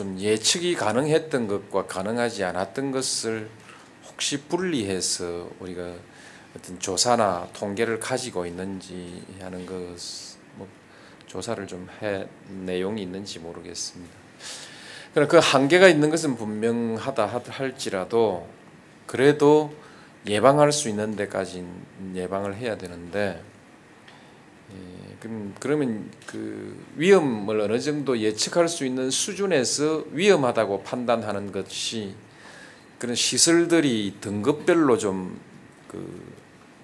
좀 예측이 가능했던 것과 가능하지 않았던 것을 혹시 분리해서 우리가 어떤 조사나 통계를 가지고 있는지 하는 것 뭐 조사를 좀 해 내용이 있는지 모르겠습니다. 그러나 그 한계가 있는 것은 분명하다 할지라도 그래도 예방할 수 있는 데까지 예방을 해야 되는데 예, 그러면 그 위험을 어느 정도 예측할 수 있는 수준에서 위험하다고 판단하는 것이 그런 시설들이 등급별로 좀 그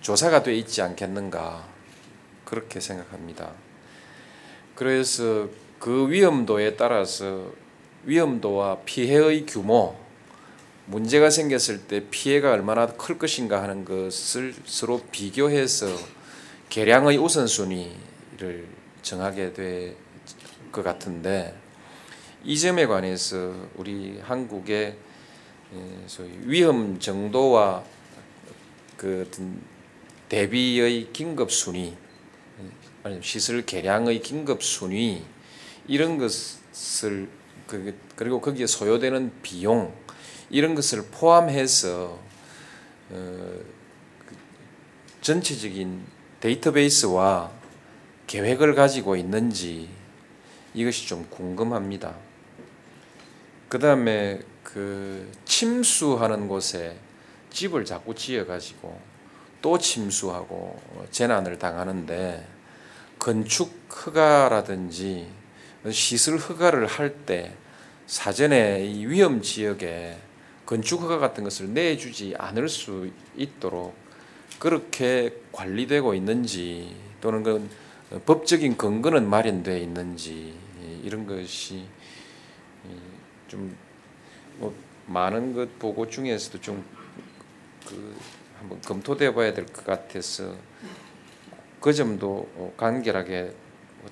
조사가 돼 있지 않겠는가 그렇게 생각합니다. 그래서 그 위험도에 따라서 위험도와 피해의 규모, 문제가 생겼을 때 피해가 얼마나 클 것인가 하는 것을 서로 비교해서 계량의 우선순위 를 정하게 될 것 같은데 이 점에 관해서 우리 한국의 위험 정도와 그 대비의 긴급 순위, 아니면 시설 개량의 긴급 순위 이런 것을 그, 그리고 거기에 소요되는 비용 이런 것을 포함해서 어, 그 전체적인 데이터베이스와 계획을 가지고 있는지 이것이 좀 궁금합니다. 그 다음에 그 침수하는 곳에 집을 자꾸 지어가지고 또 침수하고 재난을 당하는데 건축 허가라든지 시설 허가를 할 때 사전에 이 위험 지역에 건축 허가 같은 것을 내주지 않을 수 있도록 그렇게 관리되고 있는지 또는 그 법적인 근거는 마련되어 있는지 이런 것이 좀 뭐 많은 것 보고 중에서도 좀 그 한번 검토돼 봐야 될 것 같아서 그 점도 간결하게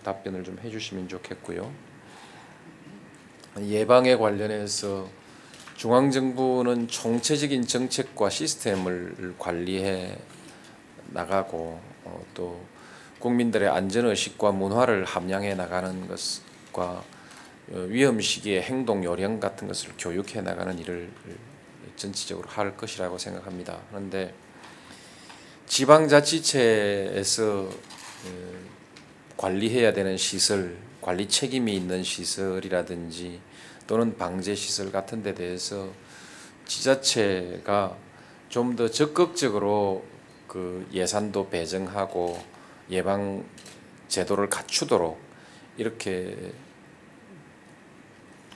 답변을 좀 해주시면 좋겠고요. 예방에 관련해서 중앙 정부는 총체적인 정책과 시스템을 관리해 나가고 어, 또 국민들의 안전 의식과 문화를 함양해 나가는 것과 어, 위험 시기의 행동 요령 같은 것을 교육해 나가는 일을 전체적으로 할 것이라고 생각합니다. 그런데 지방자치체에서 어, 관리해야 되는 시설, 관리 책임이 있는 시설이라든지 또는 방제 시설 같은 데 대해서 지자체가 좀 더 적극적으로 그 예산도 배정하고 예방 제도를 갖추도록 이렇게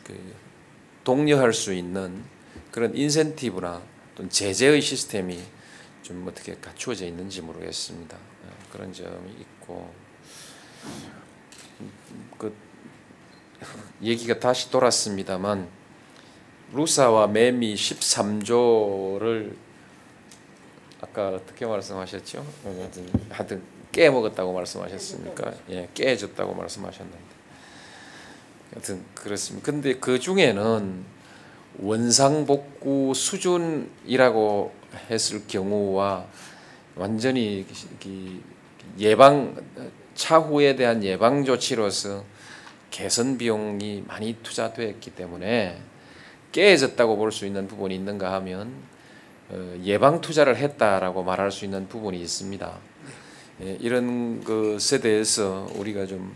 그 독려할 수 있는 그런 인센티브나 또는 제재의 시스템이 좀 어떻게 갖추어져 있는지 모르겠습니다. 어, 그런 점이 있고 그 얘기가 다시 돌았습니다만 루사와 매미 13조를 아까 어떻게 말씀하셨죠? 하여튼, 하여튼 깨 먹었다고 말씀하셨습니까? 예, 깨졌다고 말씀하셨는데. 하여튼 그렇습니다. 근데 그 중에는 원상복구 수준이라고 했을 경우와 완전히 예방 차후에 대한 예방 조치로서 개선 비용이 많이 투자되었기 때문에 깨졌다고 볼 수 있는 부분이 있는가 하면 어, 예방 투자를 했다라고 말할 수 있는 부분이 있습니다. 예, 이런 것에 대해서 우리가 좀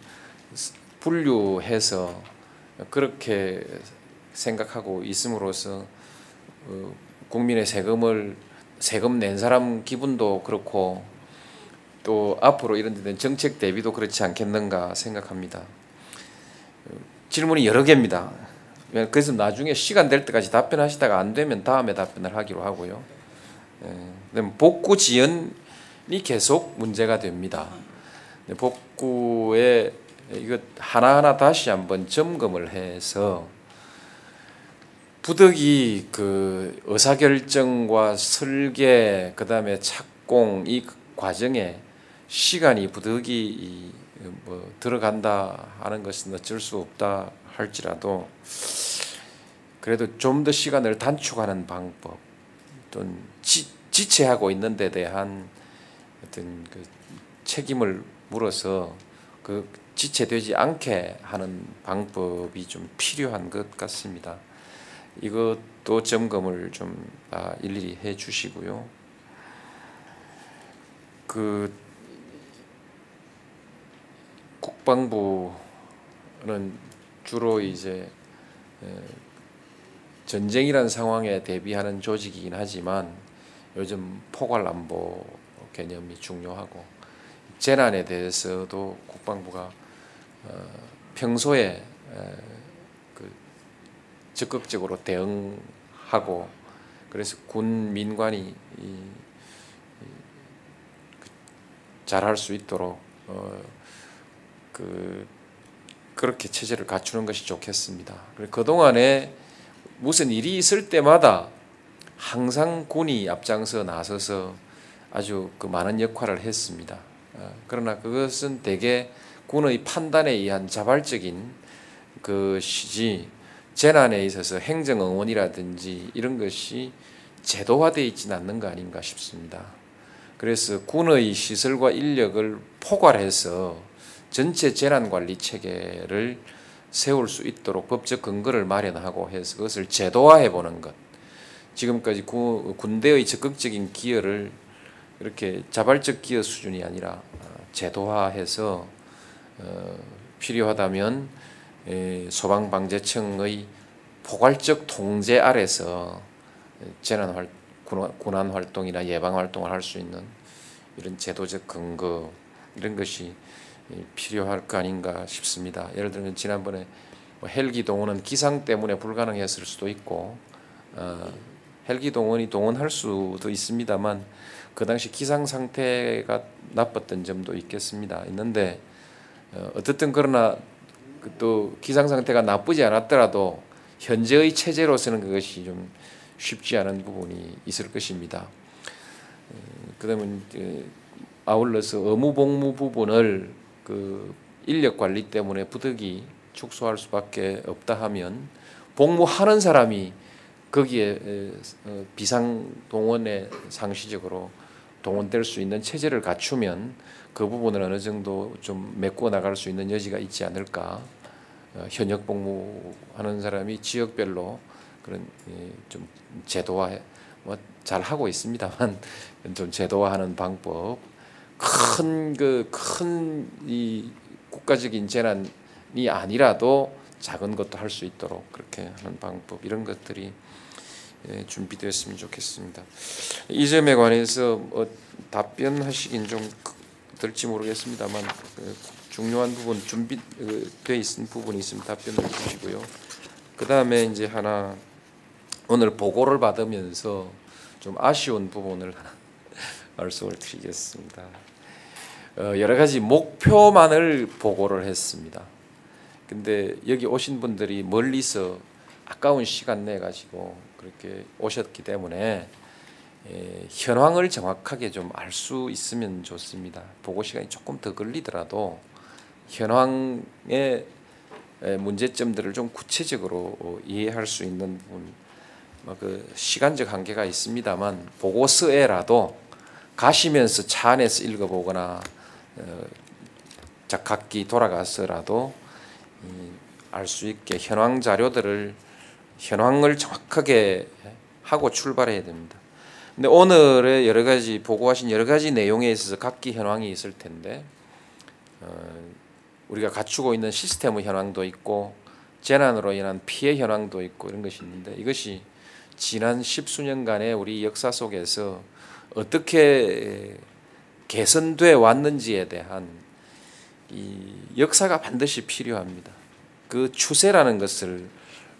분류해서 그렇게 생각하고 있음으로써 어, 국민의 세금을 세금 낸 사람 기분도 그렇고 또 앞으로 이런 데 정책 대비도 그렇지 않겠는가 생각합니다. 어, 질문이 여러 개입니다. 그래서 나중에 시간 될 때까지 답변하시다가 안 되면 다음에 답변을 하기로 하고요. 예, 복구 지연이 계속 문제가 됩니다. 복구에 이거 하나하나 다시 한번 점검을 해서 부득이 그 의사결정과 설계 그다음에 착공 이 과정에 시간이 부득이 이 뭐 들어간다 하는 것은 어쩔 수 없다 할지라도 그래도 좀 더 시간을 단축하는 방법 또는 지, 지체하고 있는 데 대한 어떤 그 책임을 물어서 그 지체되지 않게 하는 방법이 좀 필요한 것 같습니다. 이것도 점검을 좀 아, 일일이 해 주시고요. 그 국방부는 주로 이제 전쟁이란 상황에 대비하는 조직이긴 하지만 요즘 포괄 안보 개념이 중요하고 재난에 대해서도 국방부가 어, 평소에 그 적극적으로 대응하고 그래서 군 민관이 그 잘할 수 있도록 어, 그 그렇게 체제를 갖추는 것이 좋겠습니다. 그 동안에 무슨 일이 있을 때마다 항상 군이 앞장서 나서서 아주 그 많은 역할을 했습니다. 어, 그러나 그것은 대개 군의 판단에 의한 자발적인 것이지 재난에 있어서 행정 응원이라든지 이런 것이 제도화되어 있지는 않는 거 아닌가 싶습니다. 그래서 군의 시설과 인력을 포괄해서 전체 재난 관리 체계를 세울 수 있도록 법적 근거를 마련하고 해서 그것을 제도화해 보는 것. 지금까지 구, 군대의 적극적인 기여를 이렇게 자발적 기여 수준이 아니라 어, 제도화해서 어, 필요하다면 소방방재청의 포괄적 통제 아래서 재난 활, 군안 활동이나 예방 활동을 할 수 있는 이런 제도적 근거 이런 것이 필요할 거 아닌가 싶습니다. 예를 들면 지난번에 뭐 헬기 동원은 기상 때문에 불가능했을 수도 있고 어, 헬기 동원이 동원할 수도 있습니다만 그 당시 기상 상태가 나빴던 점도 있겠습니다. 있는데 어, 어떻든 그러나 그또 기상 상태가 나쁘지 않았더라도 현재의 체제로서는 그것이 좀 쉽지 않은 부분이 있을 것입니다. 어, 그다음에 아울러서 의무 복무 부분을 그 인력 관리 때문에 부득이 축소할 수밖에 없다 하면 복무하는 사람이 거기에 어, 비상 동원에 상시적으로 동원될 수 있는 체제를 갖추면 그 부분을 어느 정도 좀 메꿔 나갈 수 있는 여지가 있지 않을까. 어, 현역 복무하는 사람이 지역별로 그런 좀 제도화 뭐 잘 하고 있습니다만 좀 제도화하는 방법 큰 그 큰 이 국가적인 재난이 아니라도 작은 것도 할 수 있도록 그렇게 하는 방법 이런 것들이 예, 준비되었으면 좋겠습니다. 이 점에 관해서 뭐 답변하시긴 좀 될지 모르겠습니다만 그 중요한 부분 준비돼 있는 부분이 있으면 답변을 주시고요. 그 다음에 이제 하나 오늘 보고를 받으면서 좀 아쉬운 부분을 하나 말씀을 드리겠습니다. 어, 여러 가지 목표만을 보고를 했습니다. 근데 여기 오신 분들이 멀리서 아까운 시간 내 가지고 그렇게 오셨기 때문에 예, 현황을 정확하게 좀 알 수 있으면 좋습니다. 보고 시간이 조금 더 걸리더라도 현황의 문제점들을 좀 구체적으로 어, 이해할 수 있는 부분, 뭐그 시간적 한계가 있습니다만 보고서에라도 가시면서 차 안에서 읽어보거나 어, 각기 돌아가서라도 알 수 있게 현황 자료들을 현황을 정확하게 하고 출발해야 됩니다. 근데 오늘의 여러 가지 보고하신 여러 가지 내용에 있어서 각기 현황이 있을 텐데 어, 우리가 갖추고 있는 시스템의 현황도 있고 재난으로 인한 피해 현황도 있고 이런 것이 있는데 이것이 지난 십수년간의 우리 역사 속에서 어떻게 개선돼 왔는지에 대한 이 역사가 반드시 필요합니다. 그 추세라는 것을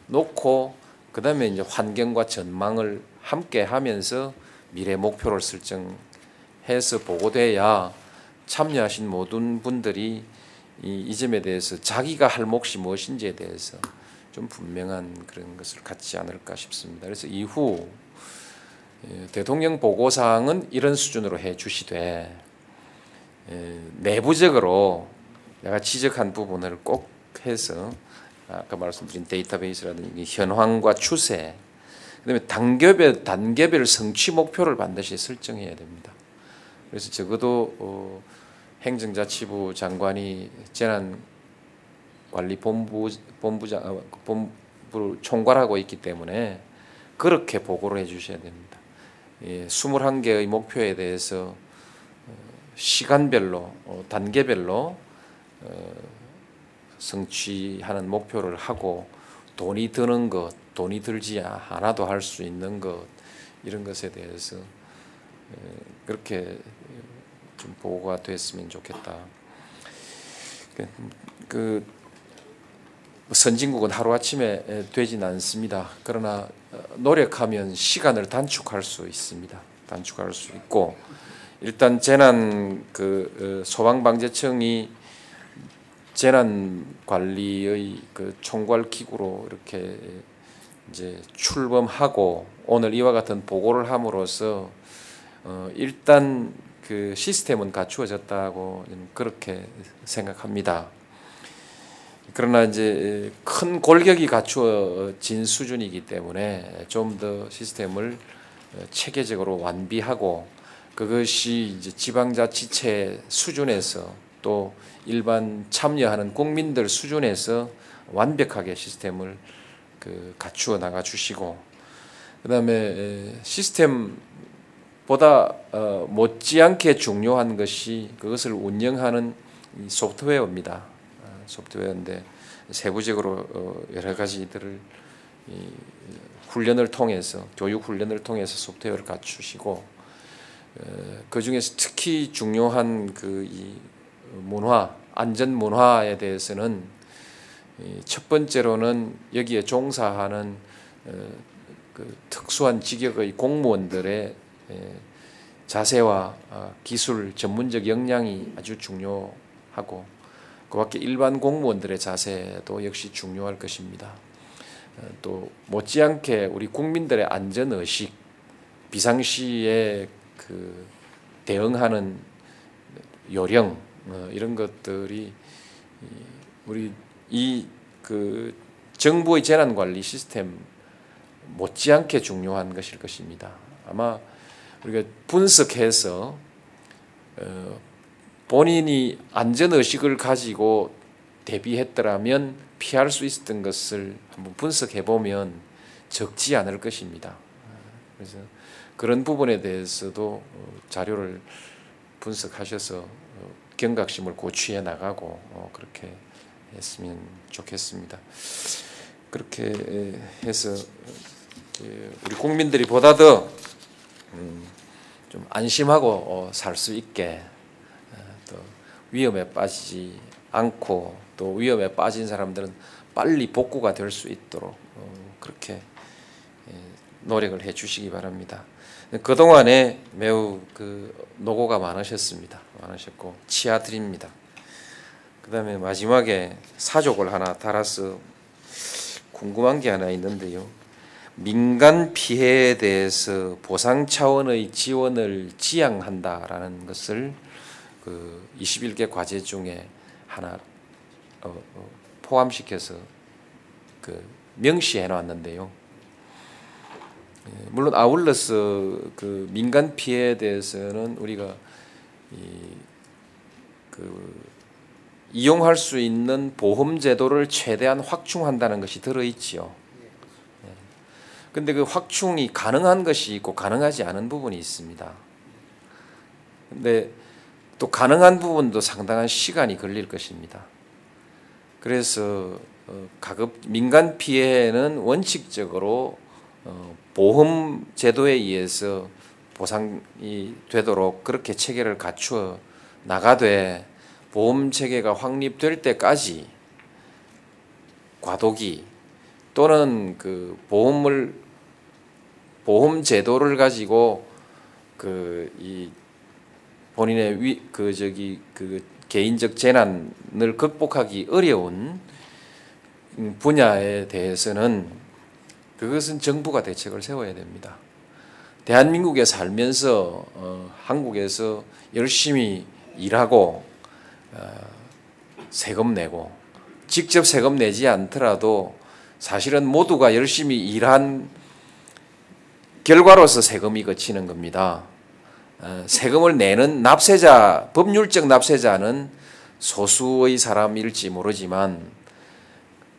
놓고 그 다음에 이제 환경과 전망을 함께 하면서 미래 목표를 설정해서 보고돼야 참여하신 모든 분들이 이, 이 점에 대해서 자기가 할 몫이 무엇인지에 대해서 좀 분명한 그런 것을 갖지 않을까 싶습니다. 그래서 이후 예, 대통령 보고사항은 이런 수준으로 해 주시되 예, 내부적으로 내가 지적한 부분을 꼭 해서 아까 말씀드린 데이터베이스라든지 현황과 추세 그다음에 단계별 단계별 성취 목표를 반드시 설정해야 됩니다. 그래서 적어도 어, 행정자치부 장관이 재난관리본부 본부장 어, 본부를 총괄하고 있기 때문에 그렇게 보고를 해주셔야 됩니다. 예, 21개의 목표에 대해서 어, 시간별로 어, 단계별로 어, 성취하는 목표를 하고 돈이 드는 것, 돈이 들지 않아도 할 수 있는 것 이런 것에 대해서 에, 그렇게 좀 보고가 됐으면 좋겠다. 그, 그 선진국은 하루 아침에 되진 않습니다. 그러나 어, 노력하면 시간을 단축할 수 있습니다. 단축할 수 있고 일단 재난 그 어, 소방방재청이 재난 관리의 그 총괄 기구로 이렇게 이제 출범하고 오늘 이와 같은 보고를 함으로써 어 일단 그 시스템은 갖추어졌다고 그렇게 생각합니다. 그러나 이제 큰 골격이 갖추어진 수준이기 때문에 좀 더 시스템을 체계적으로 완비하고 그것이 이제 지방자치체 수준에서 또 일반 참여하는 국민들 수준에서 완벽하게 시스템을 그 갖추어 나가 주시고 그다음에 시스템보다 어 못지않게 중요한 것이 그것을 운영하는 이 소프트웨어입니다. 어, 소프트웨어인데 세부적으로 어 여러 가지들을 이 훈련을 통해서 교육 훈련을 통해서 소프트웨어를 갖추시고 그 중에서 특히 중요한 그 이 문화, 안전 문화에 대해서는 첫 번째로는 여기에 종사하는 어, 그 특수한 직역의 공무원들의 자세와 아, 기술 전문적 역량이 아주 중요하고 그 밖에 일반 공무원들의 자세도 역시 중요할 것입니다. 어, 또 못지않게 우리 국민들의 안전 의식, 비상시에 그 대응하는 요령 어, 이런 것들이 우리 이 그 정부의 재난 관리 시스템 못지않게 중요한 것일 것입니다. 아마 우리가 분석해서 어, 본인이 안전 의식을 가지고 대비했더라면 피할 수 있었던 것을 한번 분석해 보면 적지 않을 것입니다. 그래서 그런 부분에 대해서도 어, 자료를 분석하셔서 경각심을 고취해 나가고 어, 그렇게 했으면 좋겠습니다. 그렇게 해서 우리 국민들이 보다 더좀 음, 안심하고 어, 살수 있게 어, 또 위험에 빠지지 않고 또 위험에 빠진 사람들은 빨리 복구가 될 수 있도록 그렇게 노력을 해 주시기 바랍니다. 그 동안에 매우 그 노고가 많으셨습니다. 많으셨고 치아 드립니다. 그 다음에 마지막에 사족을 하나 달아서 궁금한 게 하나 있는데요. 민간 피해에 대해서 보상 차원의 지원을 지향한다라는 것을 그 21개 과제 중에 하나 어, 어, 포함시켜서 그 명시해 놨는데요. 예, 물론 아울러서 그 민간 피해에 대해서는 우리가 이그 이용할 수 있는 보험 제도를 최대한 확충한다는 것이 들어 있지요. 예. 근데 그 확충이 가능한 것이 있고 가능하지 않은 부분이 있습니다. 근데 또 가능한 부분도 상당한 시간이 걸릴 것입니다. 그래서 어, 가급 민간 피해는 원칙적으로 어, 보험 제도에 의해서 보상이 되도록 그렇게 체계를 갖추어 나가되 보험 체계가 확립될 때까지 과도기 또는 그 보험을 보험 제도를 가지고 그 이 본인의 위 그 저기 그 개인적 재난을 극복하기 어려운 분야에 대해서는 그것은 정부가 대책을 세워야 됩니다. 대한민국에 살면서 어, 한국에서 열심히 일하고 어, 세금 내고 직접 세금 내지 않더라도 사실은 모두가 열심히 일한 결과로서 세금이 거치는 겁니다. 어, 세금을 내는 납세자, 법률적 납세자는 소수의 사람일지 모르지만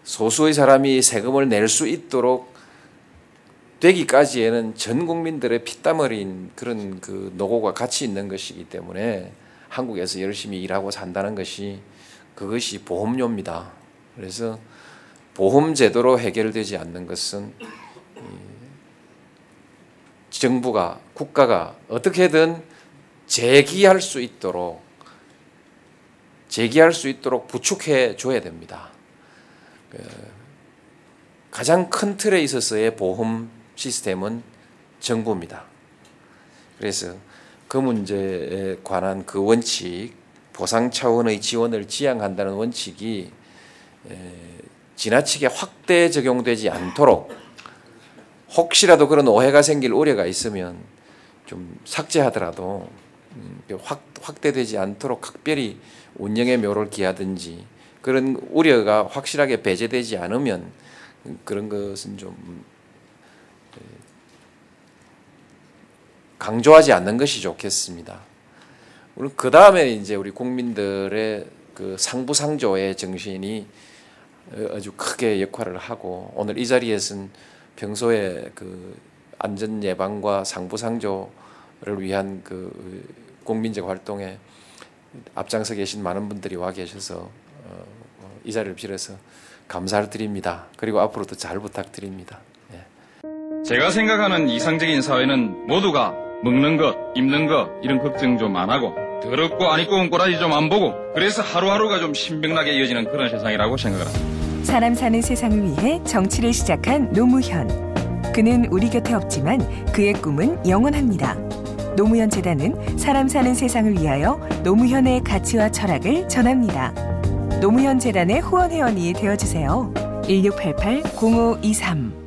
소수의 사람이 세금을 낼 수 있도록 되기까지에는 전 국민들의 피땀 흘린 그런 그 노고가 같이 있는 것이기 때문에 한국에서 열심히 일하고 산다는 것이 그것이 보험료입니다. 그래서 보험 제도로 해결되지 않는 것은 정부가 국가가 어떻게든 재기할 수 있도록 재기할 수 있도록 부축해 줘야 됩니다. 그 가장 큰 틀에 있어서의 보험 시스템은 정부입니다. 그래서 그 문제에 관한 그 원칙, 보상 차원의 지원을 지향한다는 원칙이 지나치게 확대 적용되지 않도록 혹시라도 그런 오해가 생길 우려가 있으면 좀 삭제하더라도 음, 확, 확대되지 않도록 각별히 운영의 묘를 기하든지 그런 우려가 확실하게 배제되지 않으면 그런 것은 좀 강조하지 않는 것이 좋겠습니다. 그 다음에 이제 우리 국민들의 그 상부상조의 정신이 아주 크게 역할을 하고 오늘 이 자리에서는 평소에 그 안전 예방과 상부상조를 위한 그 국민적 활동에 앞장서 계신 많은 분들이 와 계셔서 어, 어, 이 자리를 빌어서 감사를 드립니다. 그리고 앞으로도 잘 부탁드립니다. 예. 제가 생각하는 이상적인 사회는 모두가 먹는 것, 입는 것 이런 걱정 좀 안 하고 더럽고 안 입고 온 꼬라지 좀 안 보고 그래서 하루하루가 좀 신명나게 이어지는 그런 세상이라고 생각을 합니다. 사람 사는 세상을 위해 정치를 시작한 노무현. 그는 우리 곁에 없지만 그의 꿈은 영원합니다. 노무현 재단은 사람 사는 세상을 위하여 노무현의 가치와 철학을 전합니다. 노무현 재단의 후원 회원이 되어 주세요. 1688 0523